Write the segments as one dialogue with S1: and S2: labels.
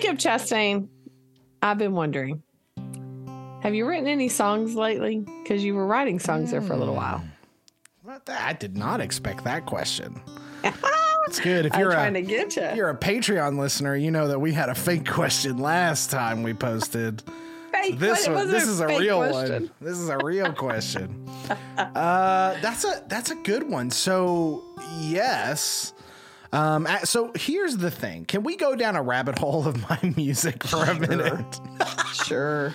S1: Jacob Chastain, I've been wondering. Have you written any songs lately? Because you were writing songs there for a little while.
S2: I did not expect that question. It's good. If you're
S1: trying
S2: a,
S1: to get you.
S2: if you're a Patreon listener, you know that we had a fake question last time we posted.
S1: Fake,
S2: This one, this is a real
S1: question.
S2: one. This is a real question. uh, that's a that's a good one. So yes. Um, so here's the thing. Can we go down a rabbit hole of my music for a minute?
S1: Sure.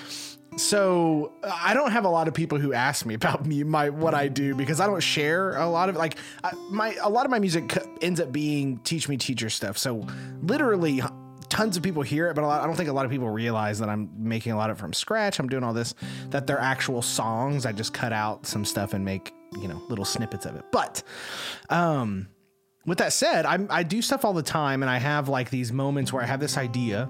S2: So I don't have a lot of people who ask me about me, my what I do because I don't share a lot of like I, my a lot of my music ends up being teach me teacher stuff. So literally tons of people hear it, but a lot, I don't think a lot of people realize that I'm making a lot of it from scratch. I'm doing all this that they're actual songs. I just cut out some stuff and make you know little snippets of it. But um, with that said, I'm, I do stuff all the time, and I have like these moments where I have this idea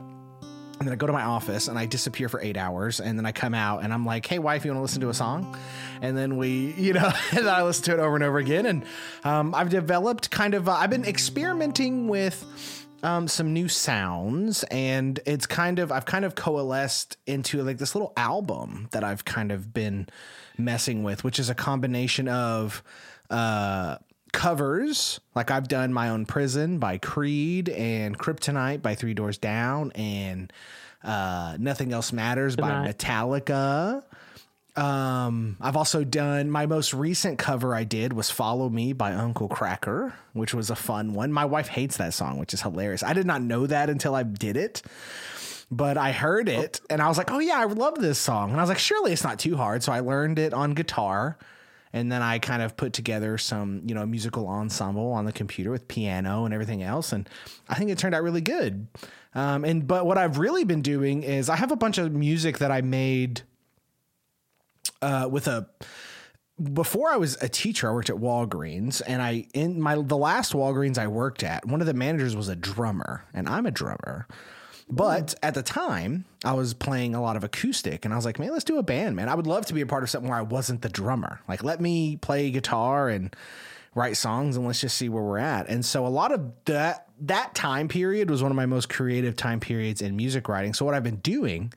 S2: and then I go to my office and I disappear for eight hours. And then I come out and I'm like, hey, wife, you want to listen to a song? And then we, you know, and I listen to it over and over again. And um, I've developed kind of, uh, I've been experimenting with um, some new sounds. And it's kind of, I've kind of coalesced into like this little album that I've kind of been messing with, which is a combination of, uh, covers like I've done my own prison by Creed and Kryptonite by Three Doors Down and uh, Nothing Else Matters by Metallica. Um, I've also done my most recent cover I did was Follow Me by Uncle Kracker, which was a fun one. My wife hates that song, which is hilarious. I did not know that until I did it. But I heard it and I was like, oh yeah, I love this song. And I was like, surely it's not too hard. So I learned it on guitar and then I kind of put together some, you know, musical ensemble on the computer with piano and everything else, and I think it turned out really good. Um, and but what I've really been doing is I have a bunch of music that I made uh, with a. Before I was a teacher, I worked at Walgreens, and I in my the last Walgreens I worked at, one of the managers was a drummer, and I'm a drummer. But at the time, I was playing a lot of acoustic, and I was like, man, let's do a band, man. I would love to be a part of something where I wasn't the drummer. Like, let me play guitar and write songs, and let's just see where we're at. And so, a lot of that that time period was one of my most creative time periods in music writing. So, what I've been doing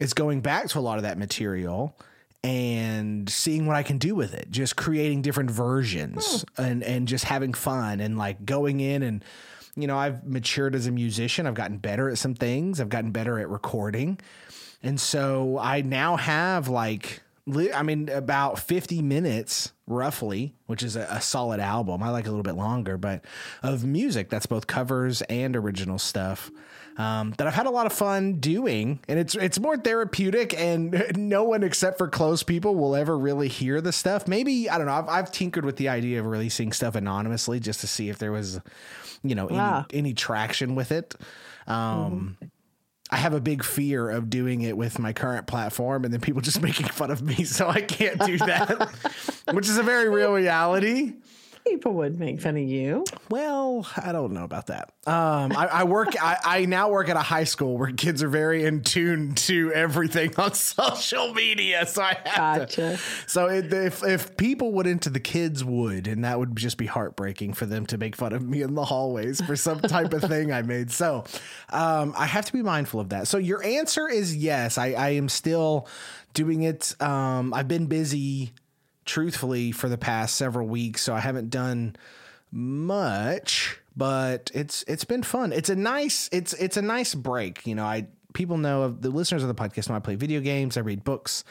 S2: is going back to a lot of that material and seeing what I can do with it. Just creating different versions hmm. and and just having fun and like going in and you know, I've matured as a musician. I've gotten better at some things. I've gotten better at recording. And so I now have like li- I mean about 50 minutes roughly, which is a, a solid album. I like a little bit longer, but of music that's both covers and original stuff um, that I've had a lot of fun doing, and it's it's more therapeutic, and no one except for close people will ever really hear the stuff. Maybe I don't know. I've, I've tinkered with the idea of releasing stuff anonymously just to see if there was, you know, any,
S1: Ah.
S2: any traction with it. Um, I have a big fear of doing it with my current platform and then people just making fun of me, so I can't do that, which is a very real reality.
S1: People would make fun of you.
S2: Well, I don't know about that. Um, I, I work. I, I now work at a high school where kids are very in tune to everything on social media. So I have
S1: Gotcha.
S2: to. So it, if if people would into the kids would, and that would just be heartbreaking for them to make fun of me in the hallways for some type of thing I made. So um, I have to be mindful of that. So your answer is yes. I, I am still doing it. Um, I've been busy truthfully for the past several weeks so i haven't done much but it's it's been fun. It's a nice it's it's a nice break you know i people know of the listeners of the podcast know i play video games i read books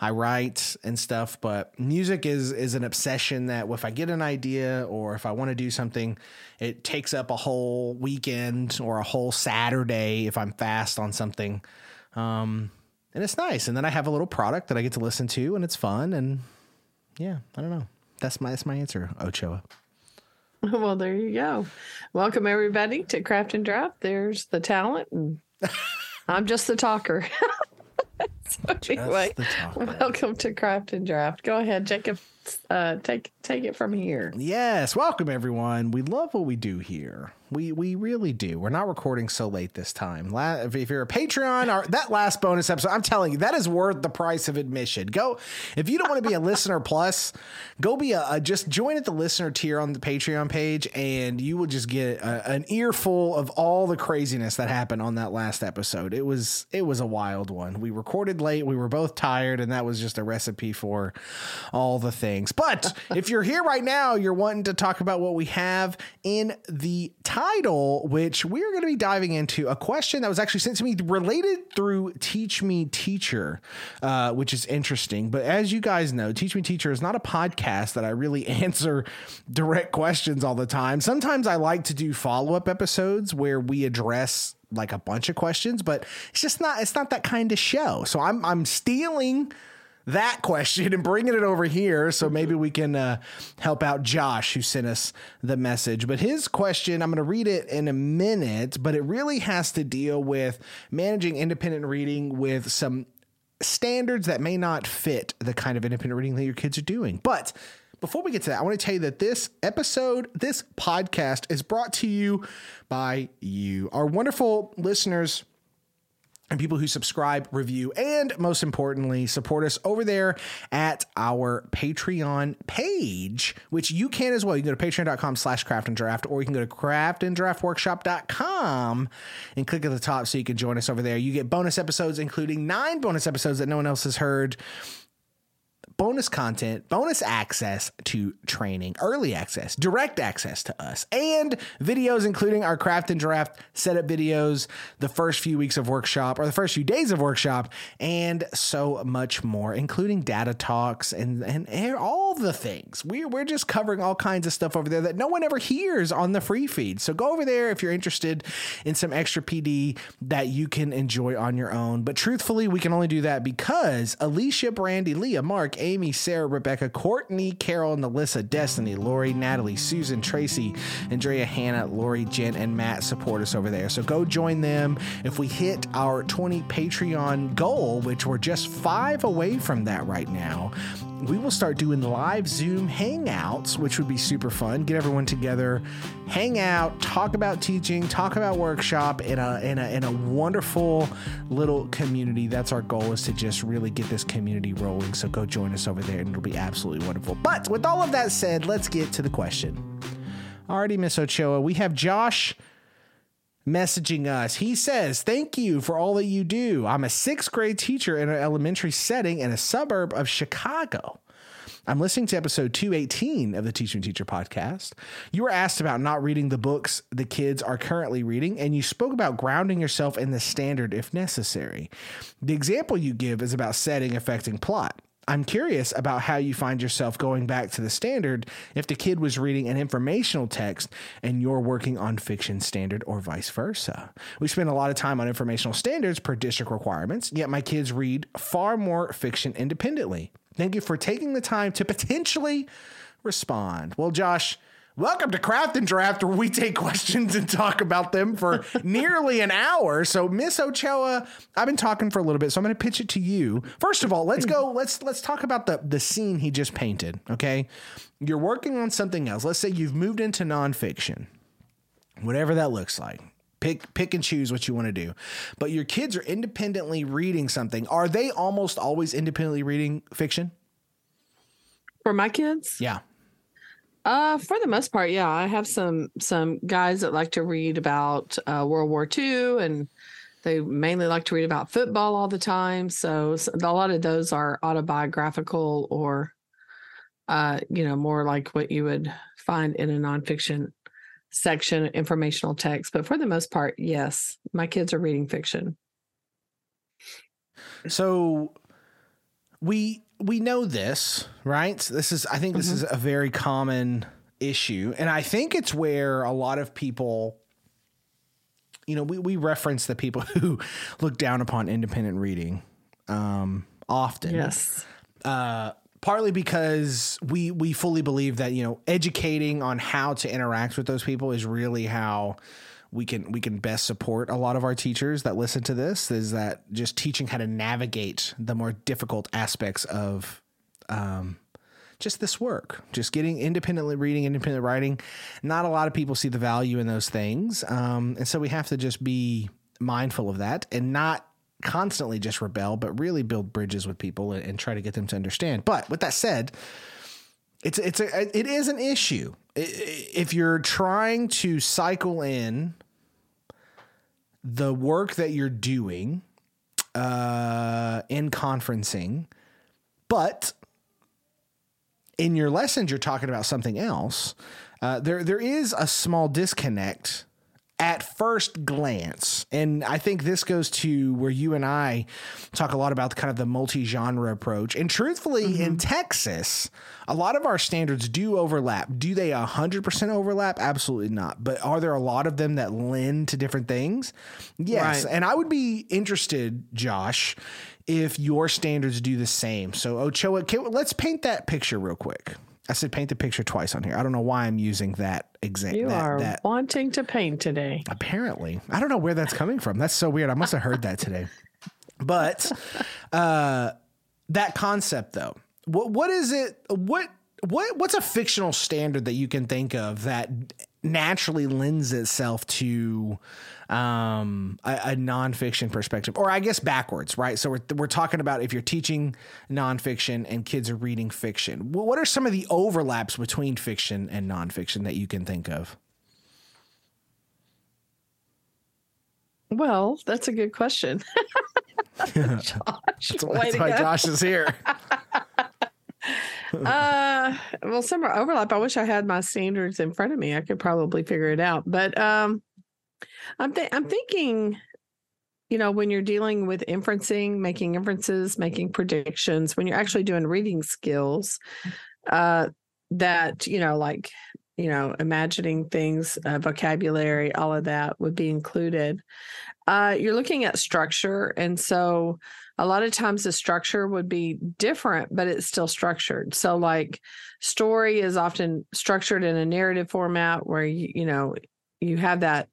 S2: i write and stuff but music is is an obsession that if i get an idea or if i want to do something it takes up a whole weekend or a whole saturday if i'm fast on something. Um and it's nice. And then i have a little product that i get to listen to and it's fun and yeah, I don't know. That's my that's my answer, Ochoa.
S1: Well, there you go. Welcome everybody to Craft and Draft. There's the talent, and I'm just the talker. so anyway,
S2: the talker.
S1: welcome to Craft and Draft. Go ahead, Jacob. Uh, take take it from here.
S2: Yes, welcome everyone. We love what we do here. We we really do. We're not recording so late this time. La- if, you're a Patreon, our, that last bonus episode, I'm telling you, that is worth the price of admission. Go if you don't want to be a listener plus, go be a, a, just join at the listener tier on the Patreon page, and you will just get a, an earful of all the craziness that happened on that last episode. It was it was a wild one. We recorded late. We were both tired, and that was just a recipe for all the things. But if you're here right now, you're wanting to talk about what we have in the title, which we're going to be diving into a question that was actually sent to me related through Teach Me Teacher, uh, which is interesting. But as you guys know, Teach Me Teacher is not a podcast that I really answer direct questions all the time. Sometimes I like to do follow up episodes where we address like a bunch of questions, but it's just not it's not that kind of show. So I'm I'm stealing that question and bringing it over here so maybe we can uh, help out Josh who sent us the message. But his question, I'm going to read it in a minute, but it really has to deal with managing independent reading with some standards that may not fit the kind of independent reading that your kids are doing. But before we get to that, I want to tell you that this episode, this podcast is brought to you by you, our wonderful listeners and people who subscribe, review, and most importantly, support us over there at our Patreon page, which you can as well. You can go to patreon.com slash craft and draft, or you can go to craftanddraftworkshop.com and click at the top so you can join us over there. You get bonus episodes, including nine bonus episodes that no one else has heard bonus content, bonus access to training, early access, direct access to us, and videos including our craft and draft setup videos, the first few weeks of workshop or the first few days of workshop, and so much more, including data talks and, and, all the things. We're, we're just covering all kinds of stuff over there that no one ever hears on the free feed. So go over there if you're interested in some extra PD that you can enjoy on your own. But truthfully, we can only do that because Alicia, Brandy, Leah, Mark, Amy, Sarah, Rebecca, Courtney, Carol, and Alyssa, Destiny, Lori, Natalie, Susan, Tracy, Andrea, Hannah, Lori, Jen, and Matt support us over there. So go join them. If we hit our 20 Patreon goal, which we're just five away from that right now, we will start doing live Zoom hangouts, which would be super fun. Get everyone together, hang out, talk about teaching, talk about workshop in a in a in a wonderful little community. That's our goal is to just really get this community rolling. So go join us over there and it'll be absolutely wonderful. But with all of that said, let's get to the question. Alrighty, Miss Ochoa, we have Josh messaging us. He says, Thank you for all that you do. I'm a sixth grade teacher in an elementary setting in a suburb of Chicago. I'm listening to episode 218 of the Teach Me Teacher podcast. You were asked about not reading the books the kids are currently reading, and you spoke about grounding yourself in the standard if necessary. The example you give is about setting affecting plot. I'm curious about how you find yourself going back to the standard if the kid was reading an informational text and you're working on fiction standard or vice versa. We spend a lot of time on informational standards per district requirements, yet my kids read far more fiction independently. Thank you for taking the time to potentially respond. Well, Josh, Welcome to Craft and Draft, where we take questions and talk about them for nearly an hour. So, Miss Ochoa, I've been talking for a little bit, so I'm going to pitch it to you. First of all, let's go. Mm. Let's let's talk about the the scene he just painted. Okay, you're working on something else. Let's say you've moved into nonfiction, whatever that looks like. Pick pick and choose what you want to do, but your kids are independently reading something. Are they almost always independently reading fiction?
S1: For my kids,
S2: Yeah.
S1: Uh, for the most part, yeah. I have some some guys that like to read about uh, World War II, and they mainly like to read about football all the time. So, a lot of those are autobiographical or, uh, you know, more like what you would find in a nonfiction section, informational text. But for the most part, yes, my kids are reading fiction.
S2: So we we know this, right? This is I think this
S1: Mhm.
S2: is a very common issue. And I think it's where a lot of people you know, we, we reference the people who look down upon independent reading um often.
S1: Yes.
S2: Uh partly because we we fully believe that, you know, educating on how to interact with those people is really how we can we can best support a lot of our teachers that listen to this is that just teaching how to navigate the more difficult aspects of um, just this work, just getting independently reading, independent writing. Not a lot of people see the value in those things. Um, and so we have to just be mindful of that and not constantly just rebel, but really build bridges with people and, and try to get them to understand. But with that said, it's it's a it is an issue if you're trying to cycle in the work that you're doing uh, in conferencing, but in your lessons you're talking about something else. Uh, there there is a small disconnect at first glance. And I think this goes to where you and I talk a lot about the kind of the multi-genre approach. And truthfully, mm-hmm. in Texas, a lot of our standards do overlap. Do they 100% overlap? Absolutely not. But are there a lot of them that lend to different things? Yes. Right. And I would be interested, Josh, if your standards do the same. So, Ochoa, let's paint that picture real quick. I said paint the picture twice on here. I don't know why I'm using that example.
S1: You
S2: that,
S1: are
S2: that.
S1: wanting to paint today.
S2: Apparently, I don't know where that's coming from. That's so weird. I must have heard that today. But uh, that concept, though, what what is it? What what what's a fictional standard that you can think of that naturally lends itself to um, a, a, nonfiction perspective, or I guess backwards, right? So we're, we're talking about if you're teaching nonfiction and kids are reading fiction. What are some of the overlaps between fiction and nonfiction that you can think of?
S1: Well, that's a good question.
S2: Josh, that's why, that's why Josh is here.
S1: uh, well, some overlap. I wish I had my standards in front of me. I could probably figure it out. But um, I'm th- I'm thinking, you know, when you're dealing with inferencing, making inferences, making predictions, when you're actually doing reading skills, uh, that you know, like you know, imagining things, uh, vocabulary, all of that would be included. Uh, you're looking at structure, and so a lot of times the structure would be different, but it's still structured. So, like, story is often structured in a narrative format where you, you know, you have that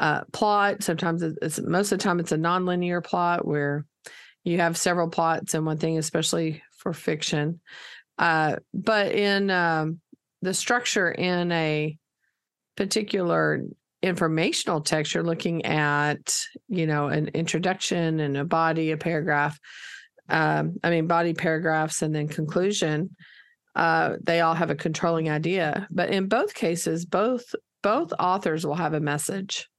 S1: uh, plot. Sometimes it's most of the time it's a nonlinear plot where you have several plots in one thing, especially for fiction. Uh, but in um, the structure in a particular informational text, you're looking at, you know, an introduction and a body, a paragraph. Um, I mean, body paragraphs and then conclusion. Uh, they all have a controlling idea, but in both cases, both both authors will have a message.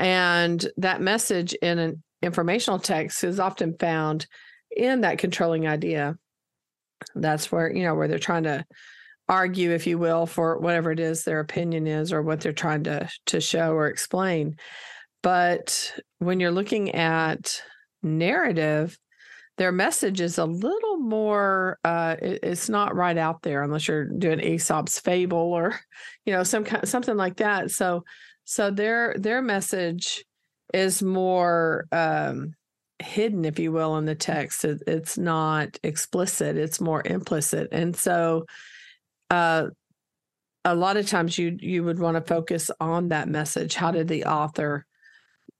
S1: And that message in an informational text is often found in that controlling idea. That's where, you know, where they're trying to argue, if you will, for whatever it is their opinion is or what they're trying to to show or explain. But when you're looking at narrative, their message is a little more uh, it, it's not right out there unless you're doing aesop's fable or you know some kind something like that so so their their message is more um, hidden, if you will, in the text. It, it's not explicit; it's more implicit, and so uh, a lot of times you you would want to focus on that message. How did the author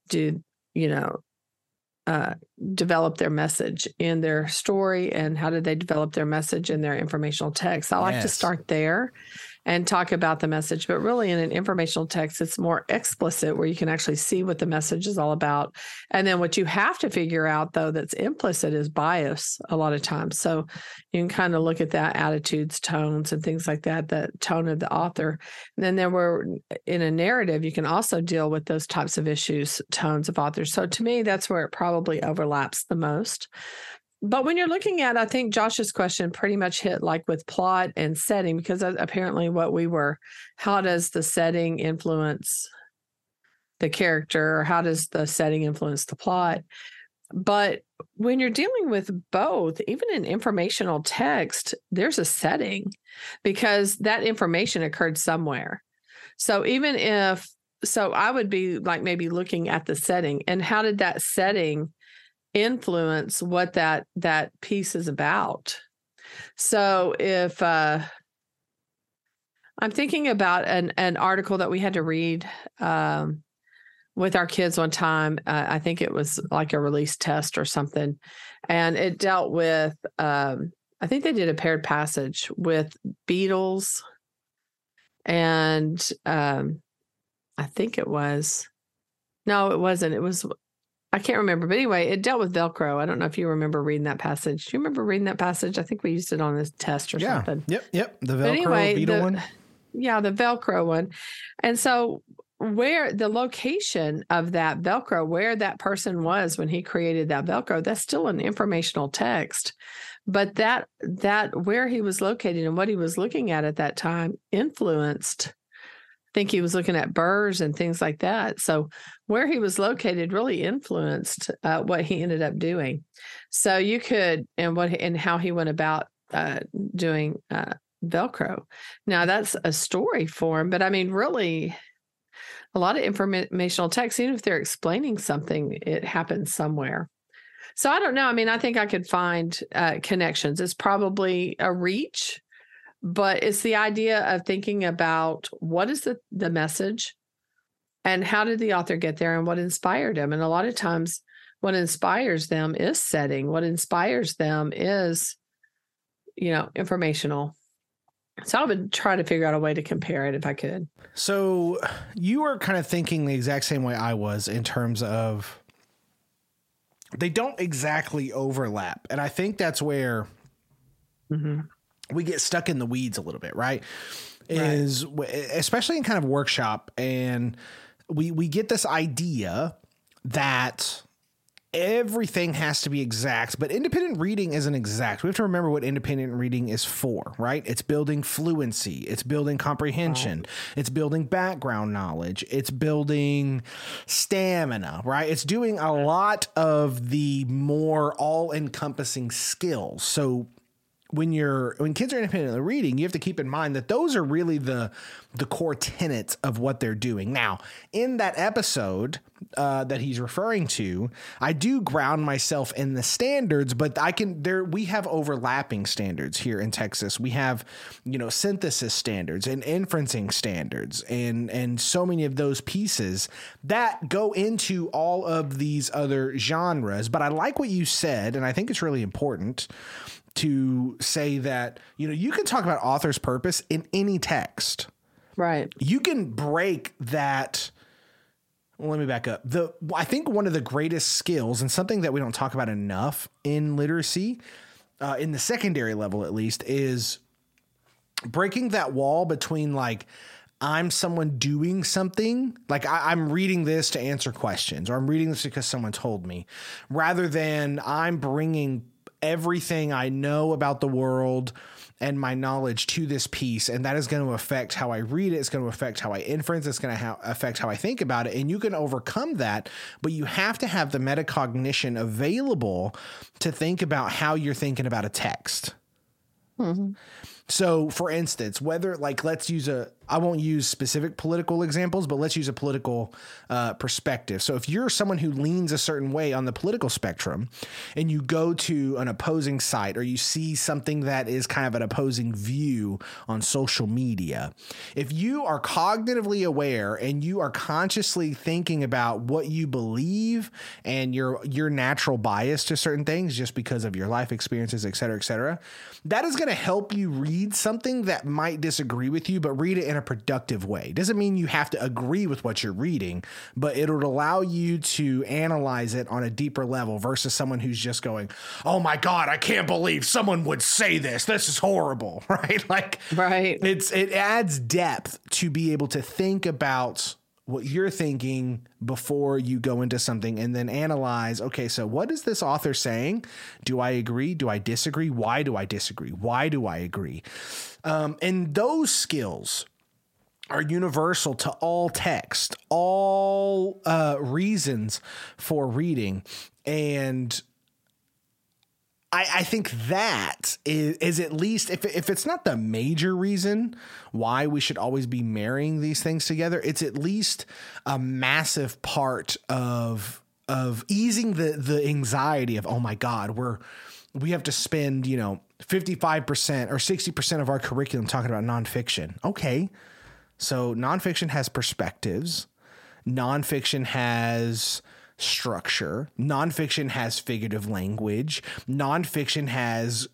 S1: do? You know, uh, develop their message in their story and how did they develop their message in their informational text. I like yes. to start there and talk about the message. But really, in an informational text, it's more explicit where you can actually see what the message is all about. And then what you have to figure out, though, that's implicit is bias a lot of times. So you can kind of look at that attitudes, tones, and things like that, the tone of the author. And then there were in a narrative, you can also deal with those types of issues, tones of authors. So to me, that's where it probably overlaps the most. But when you're looking at, I think Josh's question pretty much hit like with plot and setting, because uh, apparently what we were, how does the setting influence the character, or how does the setting influence the plot? But when you're dealing with both, even in informational text, there's a setting because that information occurred somewhere. So even if, so I would be like maybe looking at the setting and how did that setting influence what that that piece is about. So if uh, I'm thinking about an an article that we had to read um, with our kids one time. Uh, I think it was like a release test or something, and it dealt with um, I think they did a paired passage with Beatles and um I think it was no, it wasn't. It was I can't remember, but anyway, it dealt with Velcro. I don't know if you remember reading that passage. Do you remember reading that passage? I think we used it on this test or
S2: yeah.
S1: something.
S2: Yep, yep. The Velcro anyway, Beetle
S1: the,
S2: one.
S1: Yeah, the Velcro one. And so where the location of that Velcro, where that person was when he created that Velcro, that's still an informational text. But that that where he was located and what he was looking at at that time influenced. Think he was looking at burrs and things like that. So where he was located really influenced uh, what he ended up doing. So you could and what and how he went about uh, doing uh, Velcro. Now that's a story for him, but I mean, really, a lot of informational text, even if they're explaining something, it happens somewhere. So I don't know. I mean, I think I could find uh, connections. It's probably a reach, but it's the idea of thinking about what is the, the message and how did the author get there and what inspired him. And a lot of times, what inspires them is setting, what inspires them is, you know, informational so I would try to figure out a way to compare it if I could.
S2: So you were kind of thinking the exact same way I was in terms of they don't exactly overlap. And I think that's where mm-hmm. We get stuck in the weeds a little bit, right? right? Is especially in kind of workshop and we we get this idea that everything has to be exact, but independent reading isn't exact. We have to remember what independent reading is for, right? It's building fluency, it's building comprehension, it's building background knowledge, it's building stamina, right? It's doing a lot of the more all encompassing skills. So when you're when kids are independently reading, you have to keep in mind that those are really the the core tenets of what they're doing. Now, in that episode uh, that he's referring to, I do ground myself in the standards, but I can there we have overlapping standards here in Texas. We have you know synthesis standards and inferencing standards, and and so many of those pieces that go into all of these other genres. But I like what you said, and I think it's really important to say that you know you can talk about author's purpose in any text.
S1: Right.
S2: You can break that well, let me back up. The i think one of the greatest skills and something that we don't talk about enough in literacy uh, in the secondary level at least is breaking that wall between like I'm someone doing something, like I, am reading this to answer questions, or I'm reading this because someone told me, rather than I'm bringing everything I know about the world and my knowledge to this piece. And that is going to affect how I read it. It's going to affect how I inference. It's going to ha- affect how I think about it. And you can overcome that, but you have to have the metacognition available to think about how you're thinking about a text. Mm-hmm. So, for instance, whether like let's use a I won't use specific political examples, but let's use a political uh, perspective. So, if you're someone who leans a certain way on the political spectrum, and you go to an opposing site or you see something that is kind of an opposing view on social media, if you are cognitively aware and you are consciously thinking about what you believe and your your natural bias to certain things, just because of your life experiences, et cetera, et cetera, that is going to help you read something that might disagree with you, but read it in a productive way. Doesn't mean you have to agree with what you're reading, but it'll allow you to analyze it on a deeper level versus someone who's just going, "Oh my god, I can't believe someone would say this. This is horrible." Right? Like
S1: Right.
S2: It's it adds depth to be able to think about what you're thinking before you go into something and then analyze okay so what is this author saying? Do i agree? Do i disagree? Why do i disagree? Why do i agree? Um, and those skills are universal to all text, all uh, reasons for reading. And I, I, think that is, is at least, if, if it's not the major reason why we should always be marrying these things together, it's at least a massive part of of easing the the anxiety of oh my god we're we have to spend you know 55% or 60% of our curriculum talking about nonfiction. Okay. So nonfiction has perspectives, nonfiction has structure, nonfiction has figurative language, nonfiction has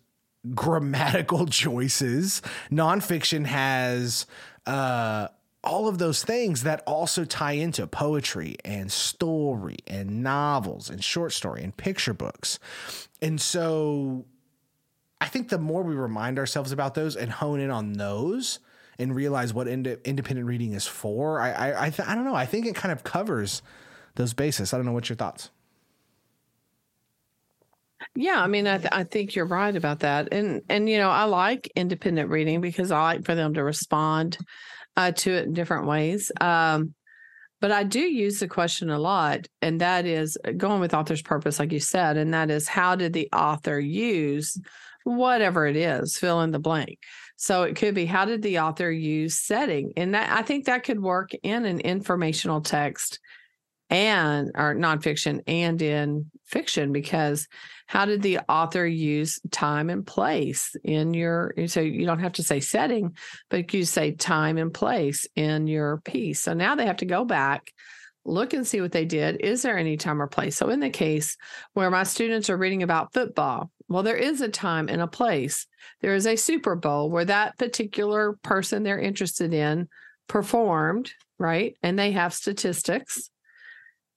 S2: grammatical choices. Nonfiction has uh, all of those things that also tie into poetry and story and novels and short story and picture books. And so I think the more we remind ourselves about those and hone in on those and realize what ind- independent reading is for, I I I, th- I don't know. I think it kind of covers those bases. I don't know what's your thoughts.
S1: Yeah, I mean, I, th- I think you're right about that, and and you know, I like independent reading because I like for them to respond uh, to it in different ways. Um, but I do use the question a lot, and that is uh, going with author's purpose, like you said, and that is how did the author use whatever it is, fill in the blank. So it could be how did the author use setting, and that I think that could work in an informational text and or nonfiction and in fiction because how did the author use time and place in your so you don't have to say setting but you say time and place in your piece. So now they have to go back look and see what they did. Is there any time or place? So in the case where my students are reading about football well there is a time and a place. There is a super bowl where that particular person they're interested in performed right? And they have statistics.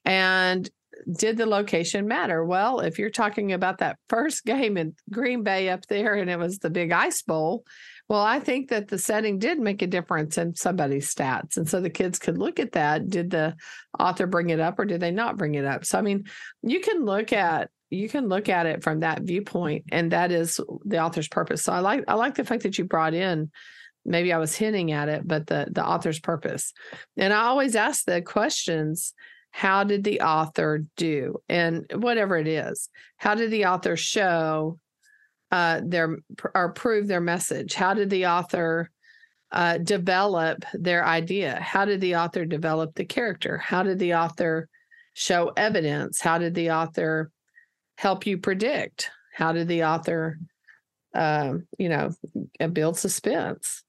S1: And did the location matter? Well, if you're talking about that first game in Green Bay up there and it was the big ice bowl, well, I think that the setting did make a difference in somebody's stats. And so the kids could look at that. Did the author bring it up or did they not bring it up? So, I mean, you can look at you can look at it from that viewpoint and that is the author's purpose so i like i like the fact that you brought in maybe i was hinting at it but the the author's purpose and i always ask the questions how did the author do? And whatever it is how did the author show uh, their or prove their message? How did the author uh, develop their idea? How did the author develop the character? How did the author show evidence? How did the author help you predict? How did the author uh, you know build suspense?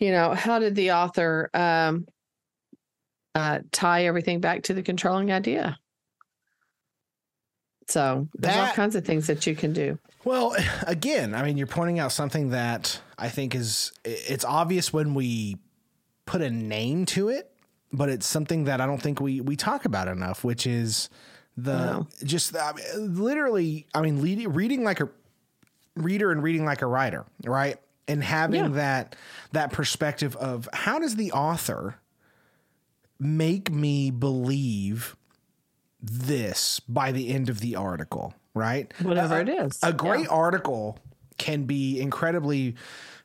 S1: You know how did the author um, uh, tie everything back to the controlling idea. So there's that, all kinds of things that you can do.
S2: Well, again, I mean, you're pointing out something that I think is it's obvious when we put a name to it, but it's something that I don't think we we talk about enough, which is the no. just I mean, literally. I mean, lead, reading like a reader and reading like a writer, right? And having yeah. that that perspective of how does the author make me believe this by the end of the article, right?
S1: Whatever it is.
S2: A great yeah. article can be incredibly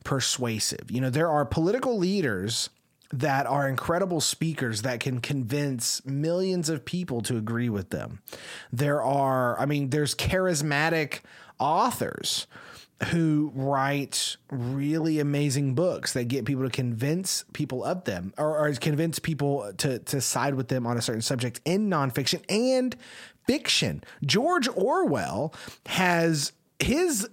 S2: persuasive. You know, there are political leaders that are incredible speakers that can convince millions of people to agree with them. There are, I mean, there's charismatic authors who write really amazing books that get people to convince people of them or, or, convince people to, to side with them on a certain subject in nonfiction and fiction. George Orwell has his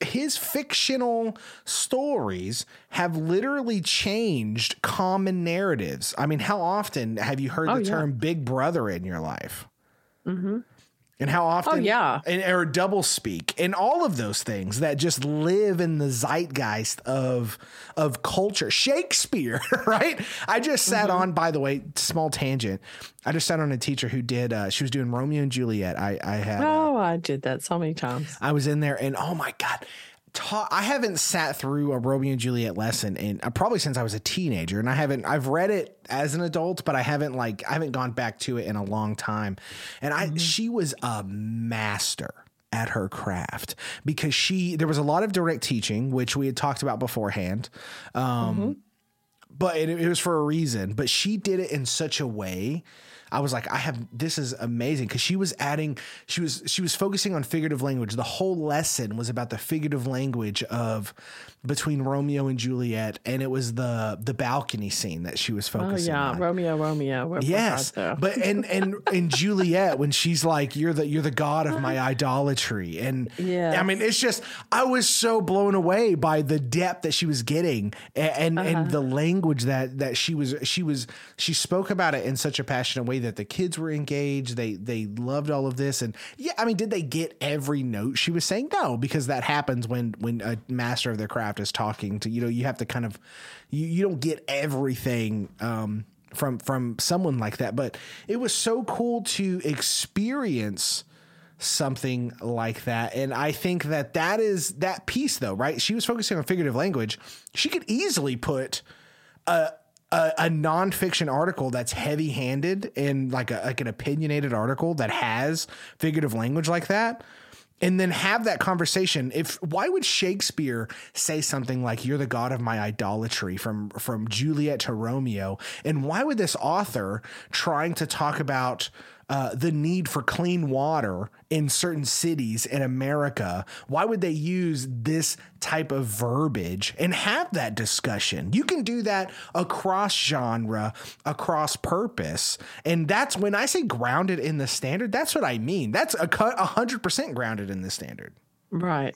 S2: his fictional stories have literally changed common narratives. I mean, how often have you heard oh, the yeah. term big brother in your life? Mm-hmm and how often
S1: oh, yeah.
S2: and or double speak and all of those things that just live in the zeitgeist of of culture. Shakespeare right? I just sat mm-hmm. on by the way small tangent. I just sat on a teacher who did uh, she was doing romeo and juliet. I i had
S1: uh, oh uh, i did that so many times.
S2: I was in there and oh my god ta- I haven't sat through a Romeo and Juliet lesson in uh, probably since I was a teenager, and I haven't. I've read it as an adult, but I haven't like I haven't gone back to it in a long time. And I, mm-hmm. she was a master at her craft because she there was a lot of direct teaching, which we had talked about beforehand. Um, mm-hmm. But it, it was for a reason. But she did it in such a way I was like, I have this is amazing because she was adding, she was she was focusing on figurative language. The whole lesson was about the figurative language of between Romeo and Juliet, and it was the the balcony scene that she was focusing.
S1: Oh yeah,
S2: on.
S1: Romeo, Romeo.
S2: Yes, but and and and Juliet when she's like, "You're the you're the god of my idolatry," and yeah, I mean, it's just I was so blown away by the depth that she was getting and and, uh-huh. and the language that that she was she was she spoke about it in such a passionate way that the kids were engaged. They they loved all of this, and yeah, I mean, did they get every note she was saying? No, because that happens when when a master of their craft is talking to you know you have to kind of you you don't get everything. Um, from from someone like that but it was so cool to experience something like that and i think that that is that piece though right she was focusing on figurative language she could easily put a a, a nonfiction article that's heavy handed and like a, like an opinionated article that has figurative language like that and then have that conversation. If why would shakespeare say something like you're the god of my idolatry from from juliet to romeo? And why would this author trying to talk about uh, the need for clean water in certain cities in America. Why would they use this type of verbiage and have that discussion? You can do that across genre, across purpose. And that's when I say grounded in the standard, that's what I mean. That's a 100% grounded in the standard.
S1: Right.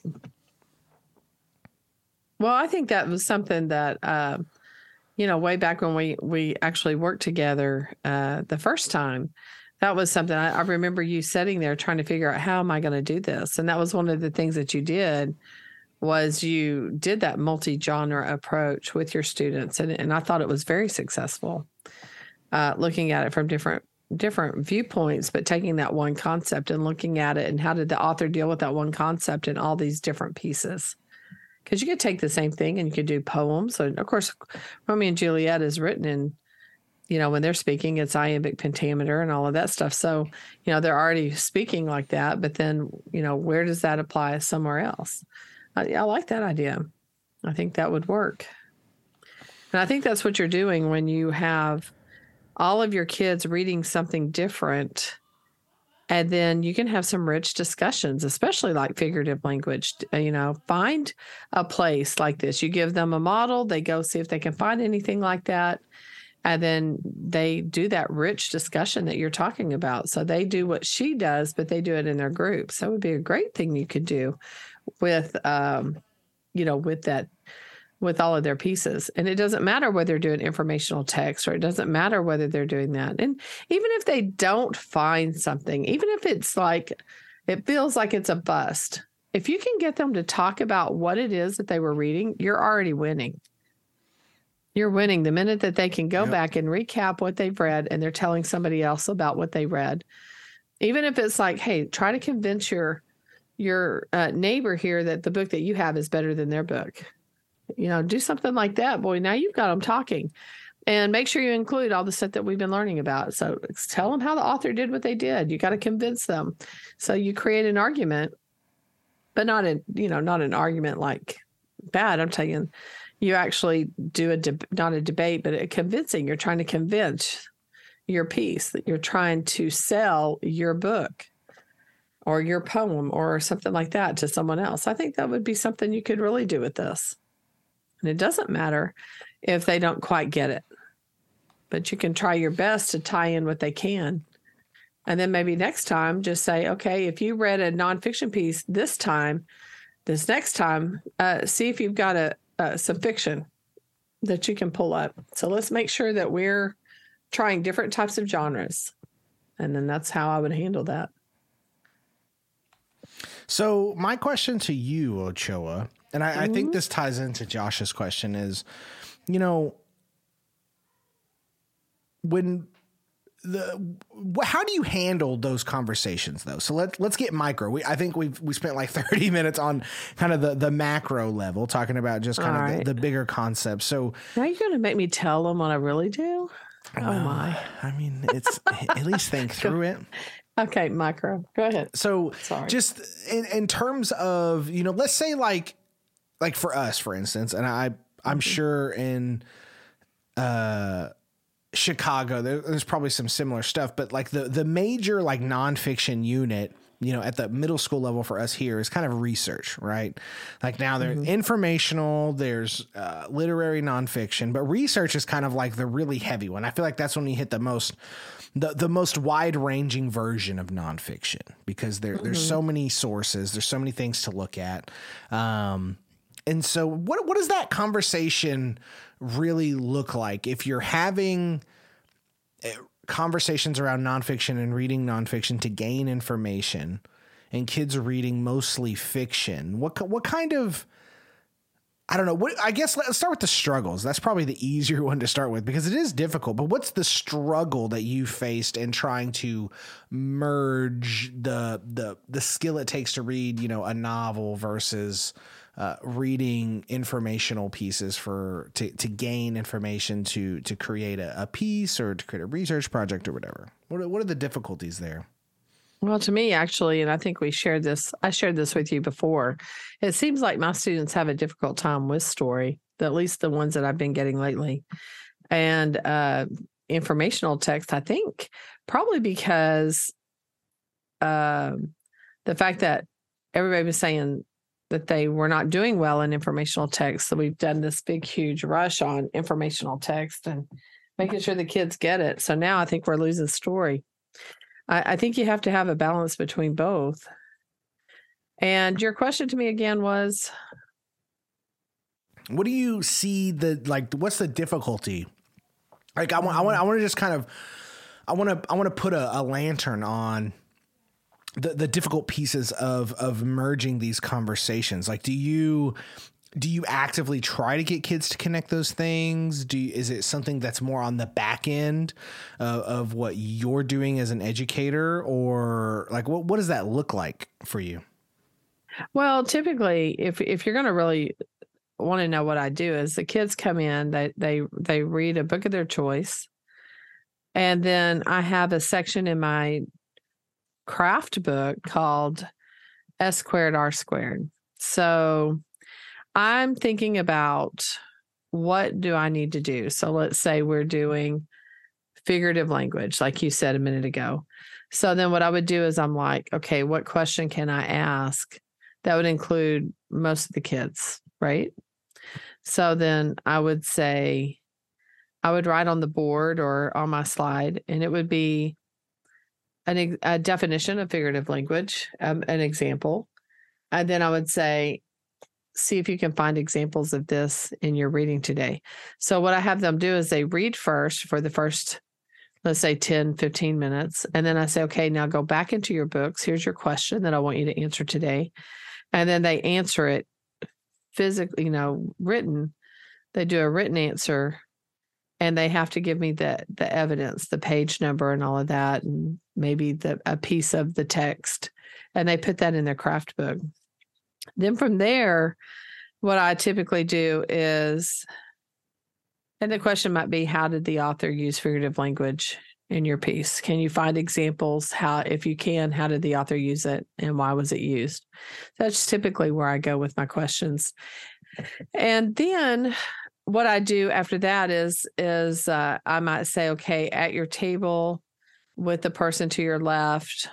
S1: Well, I think that was something that, uh, you know, way back when we we actually worked together uh, the first time, that was something I, I, remember you sitting there trying to figure out how am I going to do this, and that was one of the things that you did was you did that multi-genre approach with your students, and and I thought it was very successful, uh, looking at it from different different viewpoints, but taking that one concept and looking at it and how did the author deal with that one concept in all these different pieces because you could take the same thing and you could do poems. And of course, Romeo and Juliet is written in, you know, when they're speaking, it's iambic pentameter and all of that stuff. So, you know, they're already speaking like that. But then, you know, where does that apply somewhere else? I, I like that idea. I think that would work. And I think that's what you're doing when you have all of your kids reading something different and then you can have some rich discussions especially like figurative language uh, you know find a place like this you give them a model they go see if they can find anything like that and then they do that rich discussion that you're talking about so they do what she does but they do it in their groups that would be a great thing you could do with um you know with that with all of their pieces. And it doesn't matter whether they're doing informational text or it doesn't matter whether they're doing that. And even if they don't find something, even if it's like it feels like it's a bust, if you can get them to talk about what it is that they were reading, you're already winning. You're winning the minute that they can go yep. back and recap what they've read and they're telling somebody else about what they read. Even if it's like, hey, try to convince your your uh, neighbor here that the book that you have is better than their book you know, do something like that. Boy, now you've got them talking. And make sure you include all the stuff that we've been learning about. So tell them how the author did what they did. You got to convince them. So you create an argument, but not a, you know, not an argument like bad. I'm telling you, actually do a, de- not a debate, but a convincing. You're trying to convince your piece that you're trying to sell your book or your poem or something like that to someone else. I think that would be something you could really do with this. And it doesn't matter if they don't quite get it, but you can try your best to tie in what they can. And then maybe next time, just say, okay, if you read a nonfiction piece this time, this next time, uh, see if you've got a, uh, some fiction that you can pull up. So let's make sure that we're trying different types of genres. And then that's how I would handle that.
S2: So, my question to you, Ochoa, and I, mm-hmm. I think mm-hmm. this ties into Josh's question is, you know, when the how do you handle those conversations though? So let's let's get micro. We, i think we've we spent like 30 minutes on kind of the the macro level talking about just kind All of right. the, the, bigger concepts. So
S1: now you're gonna make me tell them what i really do? Oh my.
S2: I mean it's at least think through it.
S1: Okay micro. Go ahead.
S2: So Sorry. just in, in terms of you know let's say like like for us, for instance, and I I'm mm-hmm. sure in uh Chicago there's probably some similar stuff, but like the the major like nonfiction unit you know, at the middle school level for us here is kind of research, right? Like now there's mm-hmm. informational, there's uh, literary nonfiction, but research is kind of like the really heavy one. I feel like that's when you hit the most, the, the most wide ranging version of nonfiction because there, mm-hmm. there's so many sources, there's so many things to look at. Um, and so what what does that conversation really look like if you're having eh, conversations around nonfiction and reading nonfiction to gain information, and kids reading mostly fiction. What what kind of I don't know. What I guess let's start with the struggles. That's probably the easier one to start with because it is difficult. But what's the struggle that you faced in trying to merge the the the skill it takes to read, you know, a novel versus uh, reading informational pieces for to, to gain information to to create a, a piece or to create a research project or whatever. What are, what are the difficulties there?
S1: Well, to me, actually, and I think we shared this, I shared this with you before. It seems like my students have a difficult time with story, at least the ones that I've been getting lately. And uh, informational text, I think, probably because uh, the fact that everybody was saying that they were not doing well in informational text. So we've done this big, huge rush on informational text and making sure the kids get it. So now I think we're losing story. I, I think you have to have a balance between both. And your question to me again was
S2: what do you see the like what's the difficulty like i want i want i want to just kind of i want to i want to put a, a, lantern on the the difficult pieces of of merging these conversations. Like do you do you actively try to get kids to connect those things? Do you, is it something that's more on the back end of what you're doing as an educator? Or like what what does that look like for you?
S1: Well typically if if you're going to really want to know what I do is the kids come in they they they read a book of their choice and then I have a section in my craft book called S squared R squared so I'm thinking about what do I need to do? So let's say we're doing figurative language, like you said a minute ago. So then what I would do is I'm like, okay, what question can I ask that would include most of the kids, right? So then I would say, I would write on the board or on my slide, and it would be an, a definition of figurative language, um, an example. And then I would say, see if you can find examples of this in your reading today. So, what I have them do is they read first for the first, let's say 10, 15 minutes. And then I say, okay, now go back into your books. Here's your question that I want you to answer today. And then they answer it physically, you know, written. They do a written answer and they have to give me the the evidence, the page number and all of that, and maybe the a piece of the text. And they put that in their craft book. Then from there, what I typically do is, and the question might be, how did the author use figurative language in your piece? Can you find examples? How, if you can, how did the author use it and why was it used? That's typically where I go with my questions. And then what I do after that is is uh, I might say, okay, at your table with the person to your left,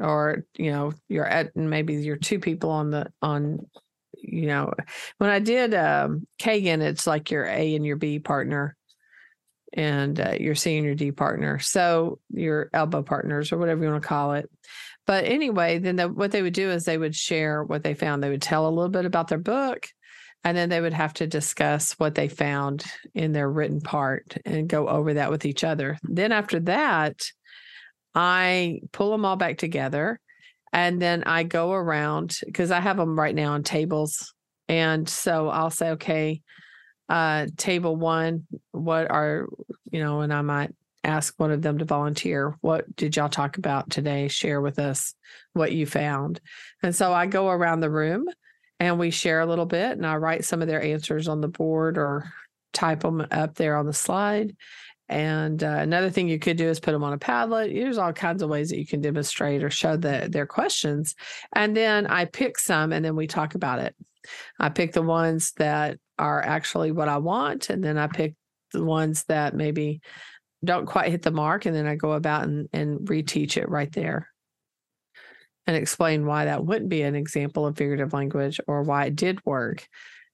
S1: or you know you're at maybe you're two people on the on you know when i did um kagan it's like your a and your b partner and uh, your c and your d partner. So your elbow partners or whatever you want to call it. But anyway then the, what they would do is they would share what they found. They would tell a little bit about their book and then they would have to discuss what they found in their written part and go over that with each other then after that I pull them all back together and then I go around because I have them right now on tables. And so I'll say, okay, uh, table one, what are, you know, and I might ask one of them to volunteer. What did y'all talk about today? Share with us what you found. And so I go around the room and we share a little bit and I write some of their answers on the board or type them up there on the slide. And uh, another thing you could do is put them on a Padlet. There's all kinds of ways that you can demonstrate or show the, their questions. And then I pick some and then we talk about it. I pick the ones that are actually what I want. And then I pick the ones that maybe don't quite hit the mark. And then I go about and, and reteach it right there and explain why that wouldn't be an example of figurative language or why it did work.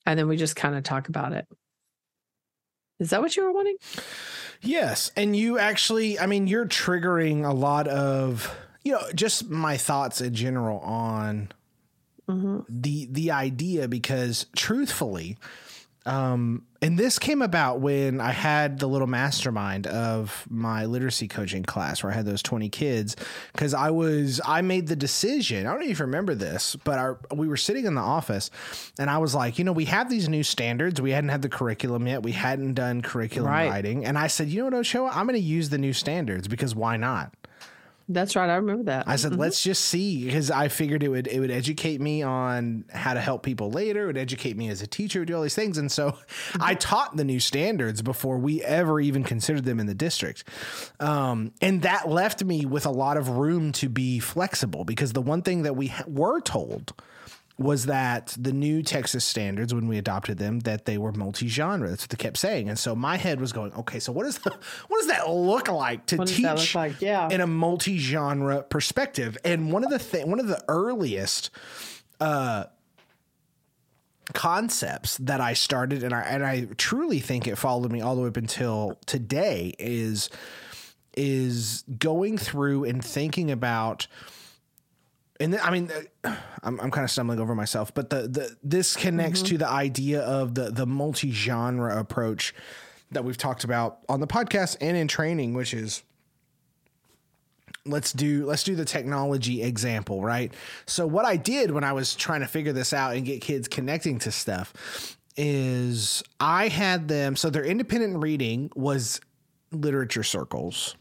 S1: And then we just kind of talk about it. Is that what you were wanting?
S2: Yes. And you actually, I mean, you're triggering a lot of, you know, just my thoughts in general on mm-hmm. the the idea because truthfully, Um, and this came about when I had the little mastermind of my literacy coaching class where I had those 20 kids because I was I made the decision. I don't know if you remember this, but our we were sitting in the office and I was like, you know, we have these new standards. We hadn't had the curriculum yet. We hadn't done curriculum
S1: Right.
S2: writing. And I said, you know what, Ochoa, I'm going to use the new standards because why not?
S1: That's right. I remember that.
S2: I said, let's just see because I figured it would it would educate me on how to help people later. It would educate me as a teacher, it would do all these things. And so I taught the new standards before we ever even considered them in the district. Um, and that left me with a lot of room to be flexible because the one thing that we ha- were told was that the new Texas standards, when we adopted them, that they were multi-genre. That's what they kept saying. And so my head was going, okay, so what is the, what does that look like to
S1: What
S2: teach
S1: like? Yeah.
S2: in a multi-genre perspective? And one of the thing, one of the earliest uh, concepts that I started, and I and I truly think it followed me all the way up until today, is is going through and thinking about and then, I mean, uh, I'm, I'm kind of stumbling over myself, but the, the this connects to the idea of the the multi genre approach that we've talked about on the podcast and in training, which is let's do let's do the technology example, right? So what I did when I was trying to figure this out and get kids connecting to stuff is I had them so their independent reading was literature circles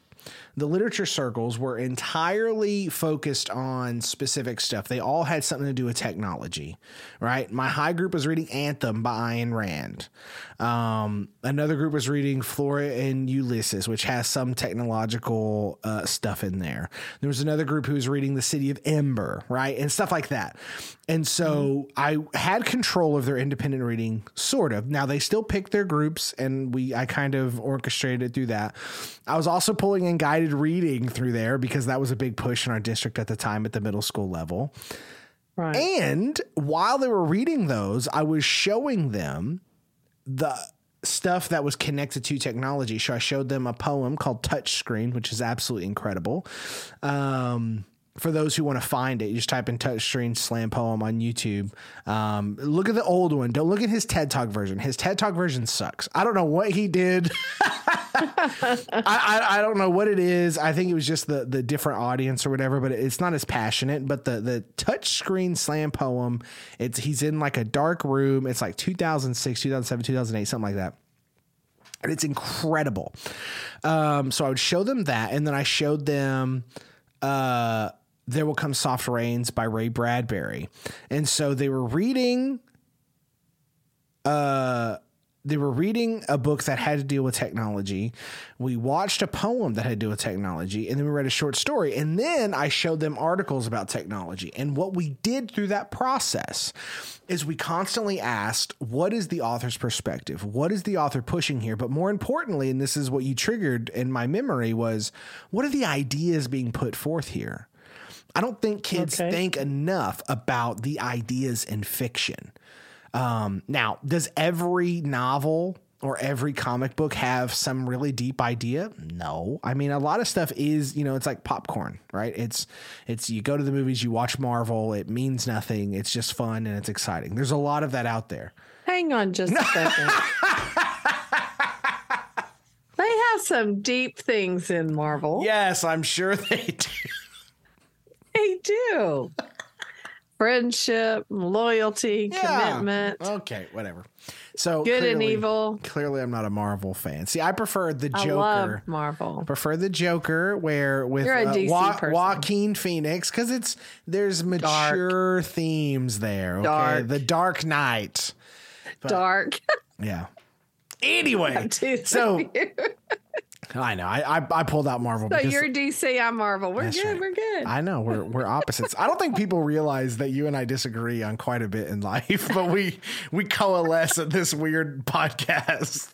S2: the literature circles were entirely focused on specific stuff. They all had something to do with technology, right? My high group was reading Anthem by Ayn Rand. Um, another group was reading Flora and Ulysses, which has some technological uh, stuff in there. There was another group who was reading The City of Ember, right? And stuff like that. And so I had control of their independent reading, sort of. Now they still picked their groups, and we I kind of orchestrated it through that. I was also pulling in guided reading through there because that was a big push in our district at the time at the middle school level.
S1: right.
S2: And while they were reading those, I was showing them the stuff that was connected to technology. So I showed them a poem called Touchscreen, which is absolutely incredible. Um, for those who want to find it, you just type in touchscreen slam poem on YouTube. Um, look at the old one. Don't look at his TED Talk version. His TED Talk version sucks. I don't know what he did. I, I, I don't know what it is. I think it was just the the different audience or whatever, but it's not as passionate. But the the touchscreen slam poem, it's he's in like a dark room. It's like 2006, 2007, 2008, something like that. And it's incredible. Um, so I would show them that, and then I showed them uh, "There Will Come Soft Rains" by Ray Bradbury, and so they were reading uh, they were reading a book that had to deal with technology. We watched a poem that had to do with technology, and then we read a short story. And then I showed them articles about technology. And what we did through that process is we constantly asked, what is the author's perspective? What is the author pushing here? But more importantly, and this is what you triggered in my memory, was what are the ideas being put forth here? I don't think kids
S1: Okay.
S2: think enough about the ideas in fiction. Um, now, does every novel or every comic book have some really deep idea? No. I mean, a lot of stuff is, you know, it's like popcorn, right? It's it's you go to the movies, you watch Marvel, it means nothing, it's just fun and it's exciting. There's a lot of that out there.
S1: Hang on just a second. they have some deep things in Marvel.
S2: Yes, I'm sure they do.
S1: They do. Friendship, loyalty,
S2: Yeah.
S1: commitment,
S2: Okay, whatever. So
S1: good and evil.
S2: Clearly, I'm not a Marvel fan. See, I prefer the
S1: I
S2: Joker.
S1: love Marvel.
S2: prefer the Joker where with uh, Wa- Joaquin Phoenix because it's there's mature themes there. Okay,
S1: Dark.
S2: the Dark Knight.
S1: Dark.
S2: Yeah. Anyway, so I know I, I I pulled out Marvel.
S1: So you're DC, I'm Marvel. We're good.
S2: right.
S1: We're good.
S2: I know we're we're opposites. I don't think people realize that you and I disagree on quite a bit in life, but we we coalesce at this weird podcast.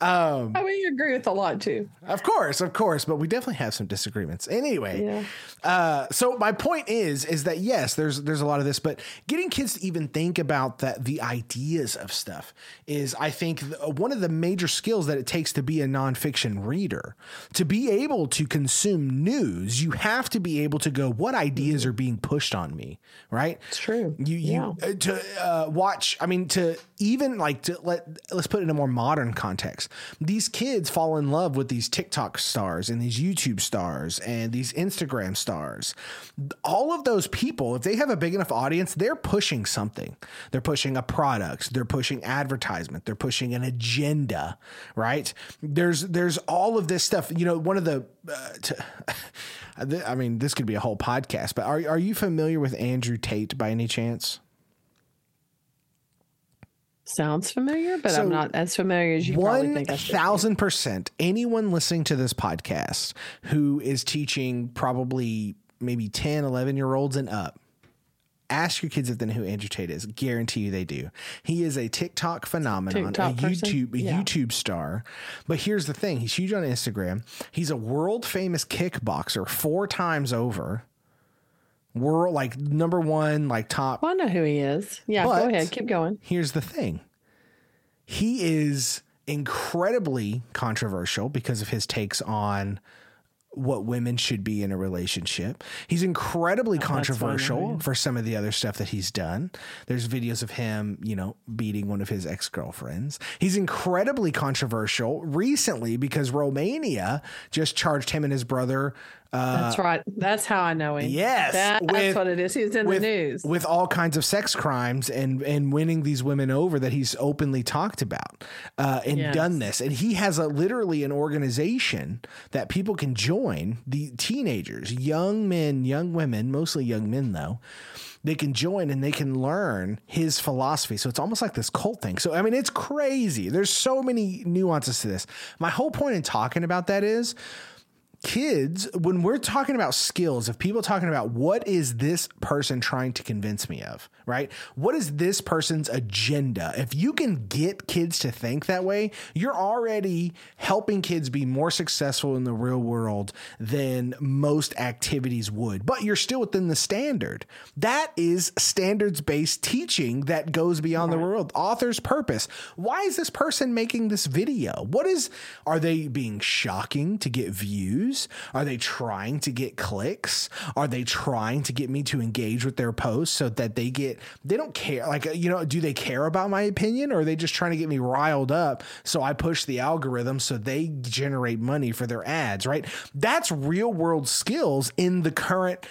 S1: I mean, you agree with a lot too.
S2: Of course, of course, but we definitely have some disagreements. Anyway,
S1: Yeah.
S2: uh, so my point is, is that yes, there's there's a lot of this, but getting kids to even think about that the ideas of stuff is, I think, th- one of the major skills that it takes to be a nonfiction reader. To be able to consume news, you have to be able to go, what ideas are being pushed on me, right?
S1: It's true.
S2: You you
S1: Yeah.
S2: uh, to uh, watch. I mean, to even like to let let's put it in a more modern context. These kids fall in love with these TikTok stars and these YouTube stars and these Instagram stars. All of those people, if they have a big enough audience, they're pushing something. They're pushing a product. They're pushing advertisement. They're pushing an agenda. Right? There's there's all of this stuff. You know, one of the. Uh, to, I mean, this could be a whole podcast, but are are you familiar with Andrew Tate by any chance?
S1: Sounds familiar, but
S2: So,
S1: I'm not as familiar as you probably think
S2: thousand percent. Anyone listening to this podcast who is teaching probably maybe 10, 11 year olds and up, ask your kids if they know who Andrew Tate is. Guarantee you they do. He is a TikTok phenomenon,
S1: TikTok
S2: a? YouTube, a
S1: Yeah.
S2: YouTube star. But here's the thing: he's huge on Instagram. He's a world famous kickboxer four times over. World like number one, like top
S1: Well, I know who he is. Yeah,
S2: But-
S1: go ahead. Keep going.
S2: here's the thing he is incredibly controversial because of his takes on what women should be in a relationship. He's incredibly
S1: Oh,
S2: controversial for some of the other stuff that he's done. There's videos of him, you know, beating one of his ex-girlfriends. He's incredibly controversial recently because Romania just charged him and his brother
S1: That's right. That's how I know him.
S2: Uh, Yes,
S1: That- that's
S2: with-
S1: what it is. He's in
S2: with,
S1: the news.
S2: with all kinds of sex crimes and and winning these women over that he's openly talked about uh, and
S1: Yes.
S2: done this and he has a literally an organization that people can join the teenagers young men young women mostly young men though they can join and they can learn his philosophy so it's almost like this cult thing so i mean it's crazy there's so many nuances to this my whole point in talking about that is kids when we're talking about skills if people talking about what is this person trying to convince me of right? What is this person's agenda? If you can get kids to think that way you're already helping kids be more successful in the real world than most activities would but you're still within the standard. That is standards based teaching that goes beyond the world. Author's purpose. Why is this person making this video? What is are they being shocking to get views are they trying to get clicks are they trying to get me to engage with their posts so that they get they don't care like uh, you know do they care about my opinion or are they just trying to get me riled up so i push the algorithm so they generate money for their ads right that's real world skills in the current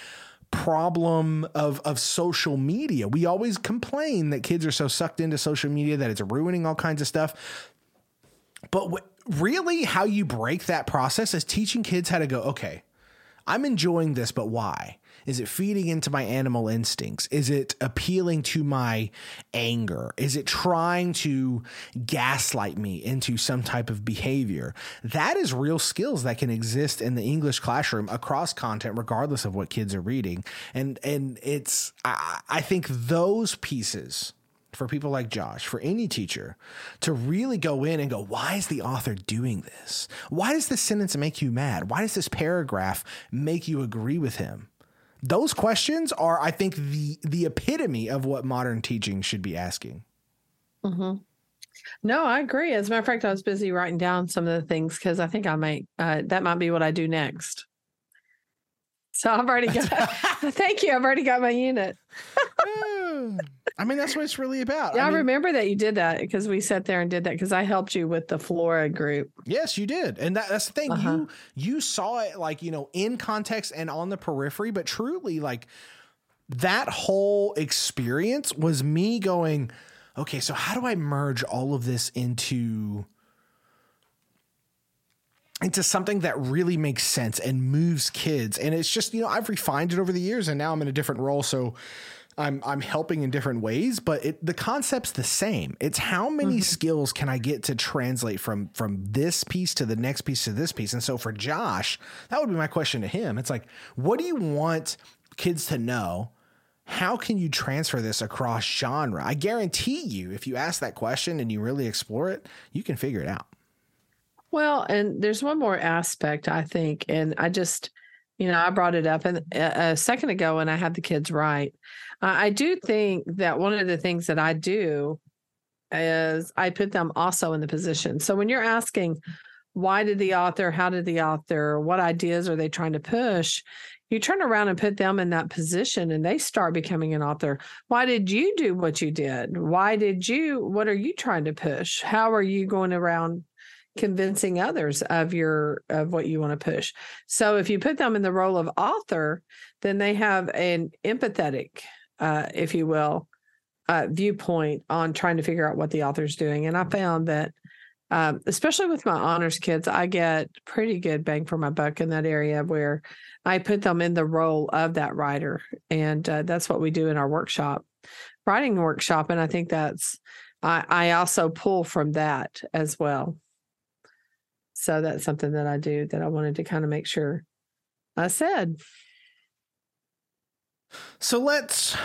S2: problem of of social media. We always complain that kids are so sucked into social media that it's ruining all kinds of stuff. But really, how you break that process is teaching kids how to go, okay, I'm enjoying this, but why? Is it feeding into my animal instincts? Is it appealing to my anger? Is it trying to gaslight me into some type of behavior? That is real skills that can exist in the English classroom across content, regardless of what kids are reading. And and it's I, I think those pieces for people like Josh, for any teacher, to really go in and go, why is the author doing this? Why does this sentence make you mad? Why does this paragraph make you agree with him? Those questions are, I think, the the epitome of what modern teaching should be asking.
S1: No, I agree. As a matter of fact, I was busy writing down some of the things because I think I might, uh, that might be what I do next. So I've already got, thank you. I've already got my unit.
S2: I mean, that's what it's really about.
S1: Yeah, I,
S2: I
S1: remember that you did that because we sat there and did that because I helped you with the Flora group.
S2: Yes, you did, and that, that's the thing.
S1: Uh-huh.
S2: You you saw it like you know in context and on the periphery, but truly like that whole experience was me going, okay, so how do I merge all of this into into something that really makes sense and moves kids? And it's just you know I've refined it over the years, and now I'm in a different role, so. I'm I'm helping in different ways, but it, the concept's the same. It's how many mm-hmm. skills can I get to translate from from this piece to the next piece to this piece. And so for Josh, that would be my question to him. It's like, what do you want kids to know? How can you transfer this across genre? I guarantee you, if you ask that question and you really explore it, you can figure it out.
S1: Well, and there's one more aspect, I think. And I just, you know, I brought it up and a, a second ago when I had the kids write. Uh, I do think that one of the things that I do is I put them also in the position. So when you're asking, why did the author, how did the author, what ideas are they trying to push? You turn around and put them in that position and they start becoming an author. Why did you do what you did? Why did you, what are you trying to push? How are you going around convincing others of your of what you want to push so if you put them in the role of author then they have an empathetic uh, if you will uh, viewpoint on trying to figure out what the author's doing. And i found that um, especially with my honors kids i get pretty good bang for my buck in that area where i put them in the role of that writer. And uh, that's what we do in our workshop writing workshop. And i think that's I, I also pull from that as well. So that's something that I do that I wanted to kind of make sure I said.
S2: So let's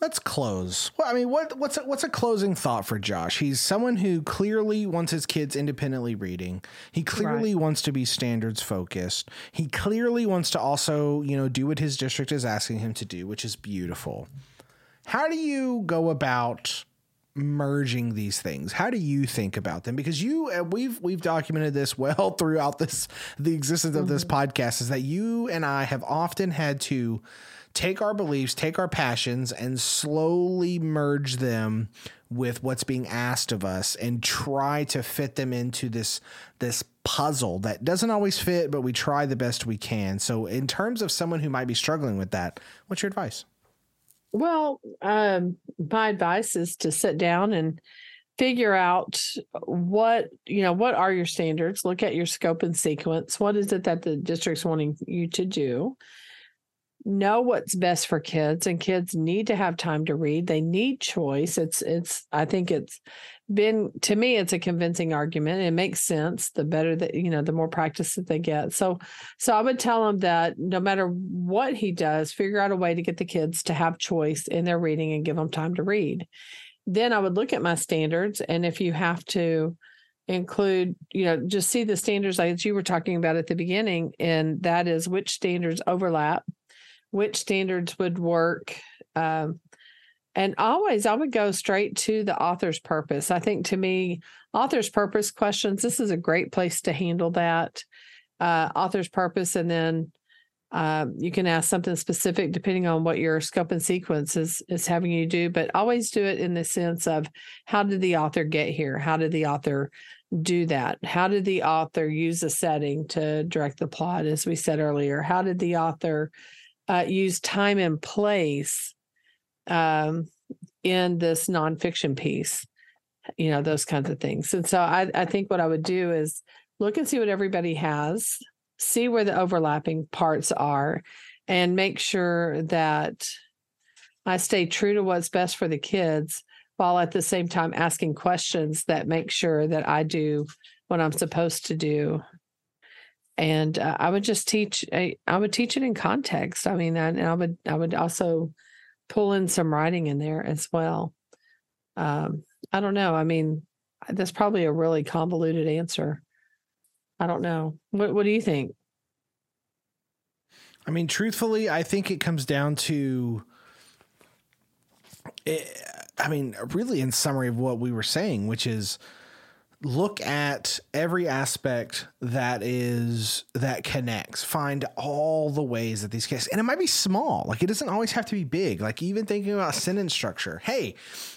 S2: let's close. Well, I mean, what what's a, what's a closing thought for Josh? He's someone who clearly wants his kids independently reading. He clearly right. wants to be standards focused. He clearly wants to also, you know, do what his district is asking him to do, which is beautiful. How do you go about merging these things how do you think about them because you uh, we've we've documented this well throughout this the existence of this mm-hmm. podcast is that you and I have often had to take our beliefs take our passions and slowly merge them with what's being asked of us and try to fit them into this this puzzle that doesn't always fit but we try the best we can. So in terms of someone who might be struggling with that what's your advice?
S1: Well, um, my advice is to sit down and figure out what you know what are your standards? Look at your scope and sequence. What is it that the district's wanting you to do know what's best for kids and kids need to have time to read. They need choice. It's it's i think it's been to me it's a convincing argument. It makes sense. The better that you know the more practice that they get. So so i would tell him that no matter what he does figure out a way to get the kids to have choice in their reading and give them time to read. Then i would look at my standards and if you have to include you know just see the standards like you were talking about at the beginning and that is which standards overlap which standards would work. Um, and always, I would go straight to the author's purpose. I think to me, author's purpose questions, this is a great place to handle that. Uh, author's purpose, and then uh, you can ask something specific depending on what your scope and sequence is is having you do. But always do it in the sense of how did the author get here? How did the author do that? How did the author use a setting to direct the plot, as we said earlier? How did the author uh, use time and place um, in this nonfiction piece, you know, those kinds of things. And so I, I think what I would do is look and see what everybody has, see where the overlapping parts are, and make sure that I stay true to what's best for the kids while at the same time asking questions that make sure that I do what I'm supposed to do and uh, I would just teach. I, I would teach it in context. I mean, and I would I would also pull in some writing in there as well. Um, I don't know. I mean, that's probably a really convoluted answer. I don't know. What What do you think?
S2: I mean, truthfully, I think it comes down to. It, eh, I mean, really, in summary of what we were saying, which is look at every aspect that is that connects. Find all the ways that these cases and it might be small. Like it doesn't always have to be big. Like even thinking about sentence structure. Hey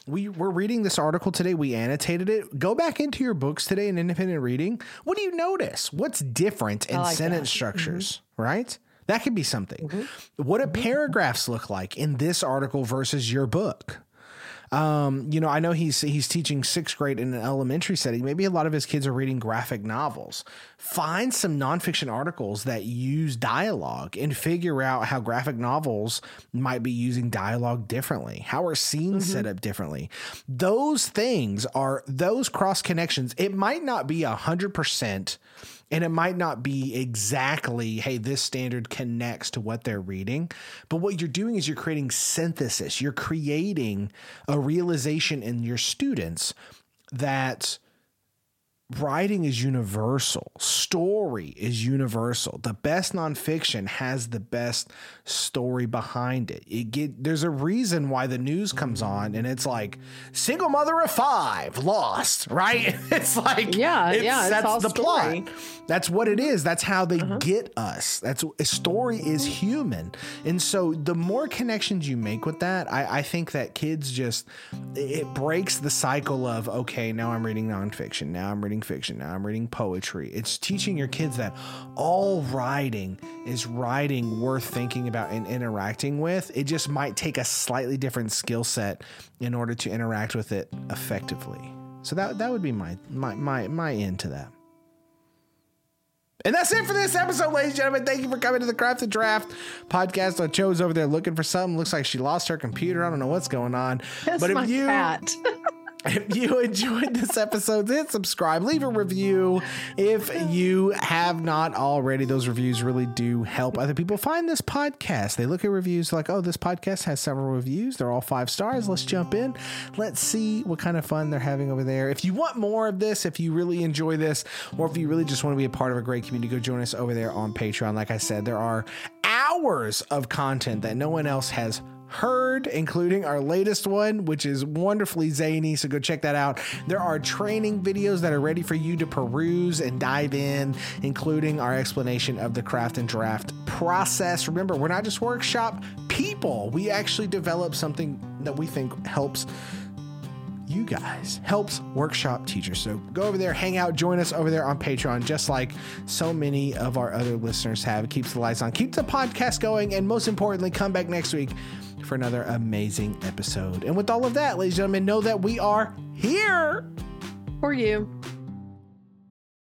S2: we we're reading this article today. We annotated it. Go back into your books today in independent reading. What do you notice? What's different in like sentence that. structures mm-hmm. right? That could be something. Mm-hmm. what do mm-hmm. paragraphs look like in this article versus your book um, you know, I know he's he's teaching sixth grade in an elementary setting. Maybe a lot of his kids are reading graphic novels. Find some nonfiction articles that use dialogue and figure out how graphic novels might be using dialogue differently. How are scenes mm-hmm. set up differently? Those things are those cross connections. It might not be a hundred percent and it might not be exactly, hey, this standard connects to what they're reading. But what you're doing is you're creating synthesis. You're creating a realization in your students that writing is universal. Story is universal. The best nonfiction has the best story behind it. It get there's a reason why the news comes on and it's like single mother of five lost, right? It's like
S1: Yeah,
S2: it
S1: yeah, it's all
S2: the
S1: story.
S2: plot. That's what it is. That's how they uh-huh. get us. That's a story is human. And so the more connections you make with that, I, I think that kids just it breaks the cycle of okay, now I'm reading nonfiction, now I'm reading fiction, now I'm reading poetry. It's teaching your kids that all writing is writing worth thinking about and interacting with. It just might take a slightly different skill set in order to interact with it effectively. So that that would be my my my my end to that. And that's it for this episode, ladies and gentlemen. Thank you for coming to the Craft and Draft podcast. Ochoa's over there looking for something. Looks like she lost her computer. I don't know what's going on.
S1: That's
S2: but
S1: my
S2: if you
S1: cat.
S2: if you enjoyed this episode, hit subscribe, leave a review. If you have not already, those reviews really do help other people find this podcast. They look at reviews like, oh, this podcast has several reviews. They're all five stars. Let's jump in. Let's see what kind of fun they're having over there. If you want more of this, if you really enjoy this, or if you really just want to be a part of a great community, go join us over there on Patreon. Like I said, there are hours of content that no one else has heard, including our latest one, which is wonderfully zany. So go check that out. There are training videos that are ready for you to peruse and dive in, including our explanation of the craft and draft process. Remember, we're not just workshop people, we actually develop something that we think helps you guys helps workshop teachers. So go over there hang out join us over there on patreon just like so many of our other listeners have. It keeps the lights on keeps the podcast going and most importantly come back next week for another amazing episode. And with all of that ladies and gentlemen know that we are here.
S1: For you.